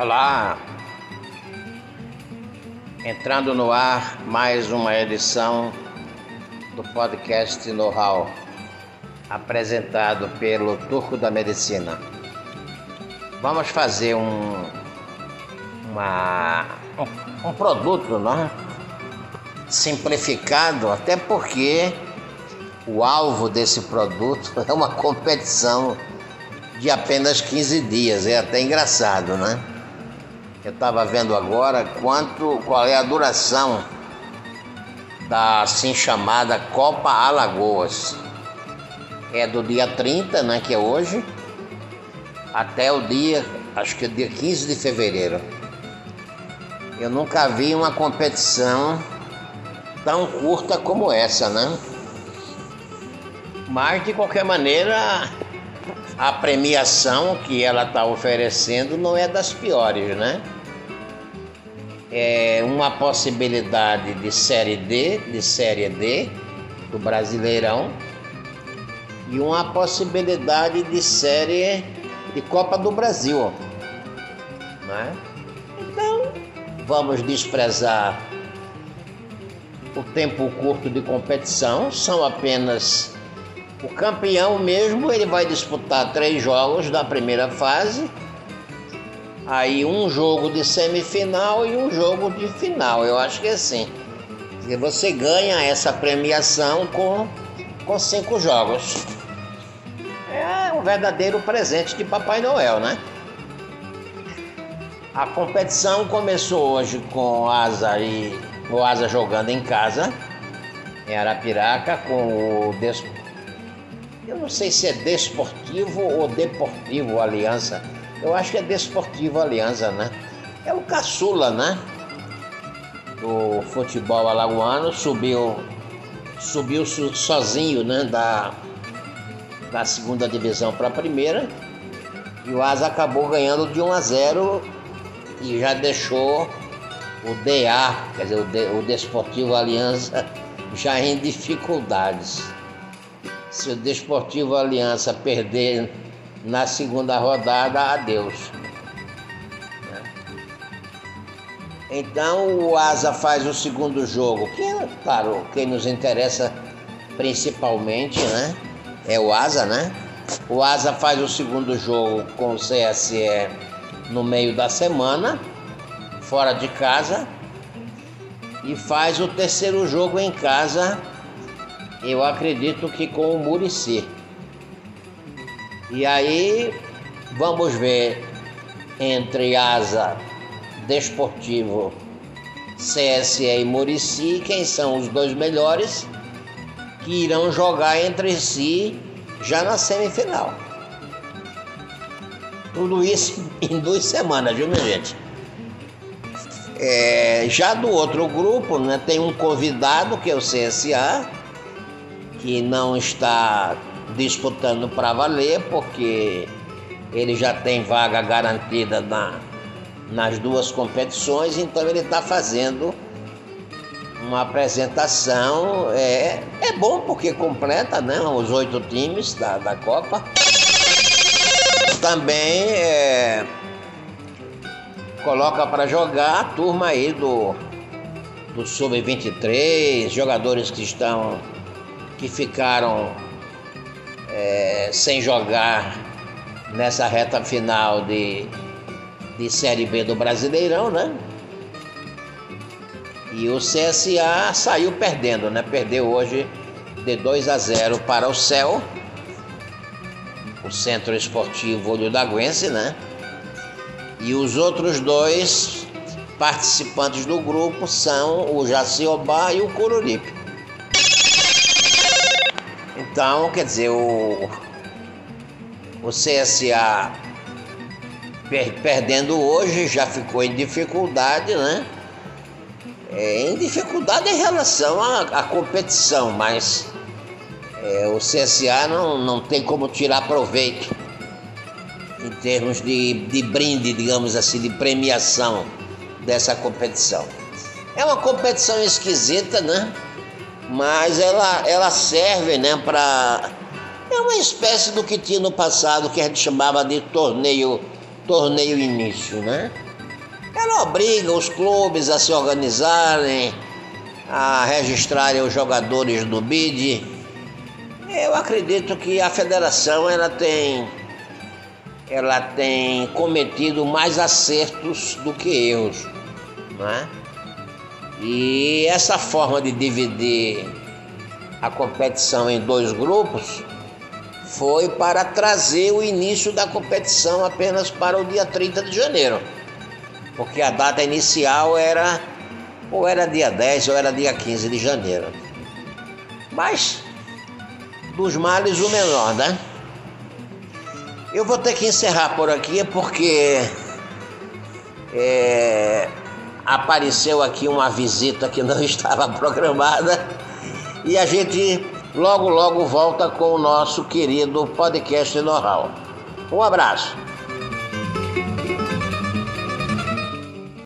Olá! Entrando no ar mais uma edição do podcast Know-How, apresentado pelo Turco da Medicina. Vamos fazer um, uma, um, um produto né? simplificado, até porque o alvo desse produto é uma competição de apenas 15 dias. É até engraçado, né? Eu estava vendo agora quanto, qual é a duração da assim chamada Copa Alagoas. É do dia 30, né, que é hoje, até o dia, acho que é dia 15 de fevereiro. Eu nunca vi uma competição tão curta como essa, né? Mas de qualquer maneira, a premiação que ela está oferecendo não é das piores, né? É uma possibilidade de série D, de série D do Brasileirão e uma possibilidade de série de Copa do Brasil, né? Então, vamos desprezar o tempo curto de competição, são apenas o campeão mesmo, ele vai disputar três jogos da primeira fase, aí um jogo de semifinal e um jogo de final. Eu acho que é assim. Você ganha essa premiação com, com cinco jogos. É um verdadeiro presente de Papai Noel, né? A competição começou hoje com o Asa e o Asa jogando em casa, em Arapiraca, com o eu não sei se é desportivo ou deportivo aliança. Eu acho que é desportivo aliança, né? É o caçula, né? Do futebol alagoano, subiu subiu sozinho, né? Da, da segunda divisão para a primeira. E o Asa acabou ganhando de 1 a 0 e já deixou o DA, quer dizer, o, o Desportivo Aliança, já em dificuldades se o Desportivo Aliança perder na segunda rodada, adeus. Então o Asa faz o segundo jogo, que claro, quem nos interessa principalmente, né? É o Asa, né? O Asa faz o segundo jogo com o CSE no meio da semana, fora de casa, e faz o terceiro jogo em casa eu acredito que com o Murici. E aí vamos ver entre Asa Desportivo, CSE e Murici quem são os dois melhores que irão jogar entre si já na semifinal. Tudo isso em duas semanas, viu, minha gente? É, já do outro grupo, né, tem um convidado que é o CSA, que não está disputando para valer, porque ele já tem vaga garantida na, nas duas competições, então ele está fazendo uma apresentação. É, é bom porque completa né, os oito times da, da Copa. Também é, coloca para jogar a turma aí do, do Sub-23, jogadores que estão que ficaram é, sem jogar nessa reta final de, de Série B do Brasileirão, né? E o CSA saiu perdendo, né? Perdeu hoje de 2 a 0 para o Céu, o Centro Esportivo Olho da Guense, né? E os outros dois participantes do grupo são o Jaciobá e o Coruripe. Então, quer dizer, o, o CSA per, perdendo hoje já ficou em dificuldade, né? É, em dificuldade em relação à, à competição, mas é, o CSA não, não tem como tirar proveito em termos de, de brinde, digamos assim, de premiação dessa competição. É uma competição esquisita, né? mas ela, ela serve né, para. É uma espécie do que tinha no passado que a gente chamava de torneio, torneio início, né? ela obriga os clubes a se organizarem, a registrarem os jogadores do BID. Eu acredito que a federação ela tem ela tem cometido mais acertos do que erros, não é? E essa forma de dividir a competição em dois grupos foi para trazer o início da competição apenas para o dia 30 de janeiro. Porque a data inicial era ou era dia 10 ou era dia 15 de janeiro. Mas dos males o menor, né? Eu vou ter que encerrar por aqui porque é, apareceu aqui uma visita que não estava programada e a gente logo logo volta com o nosso querido podcast Know-how. Um abraço.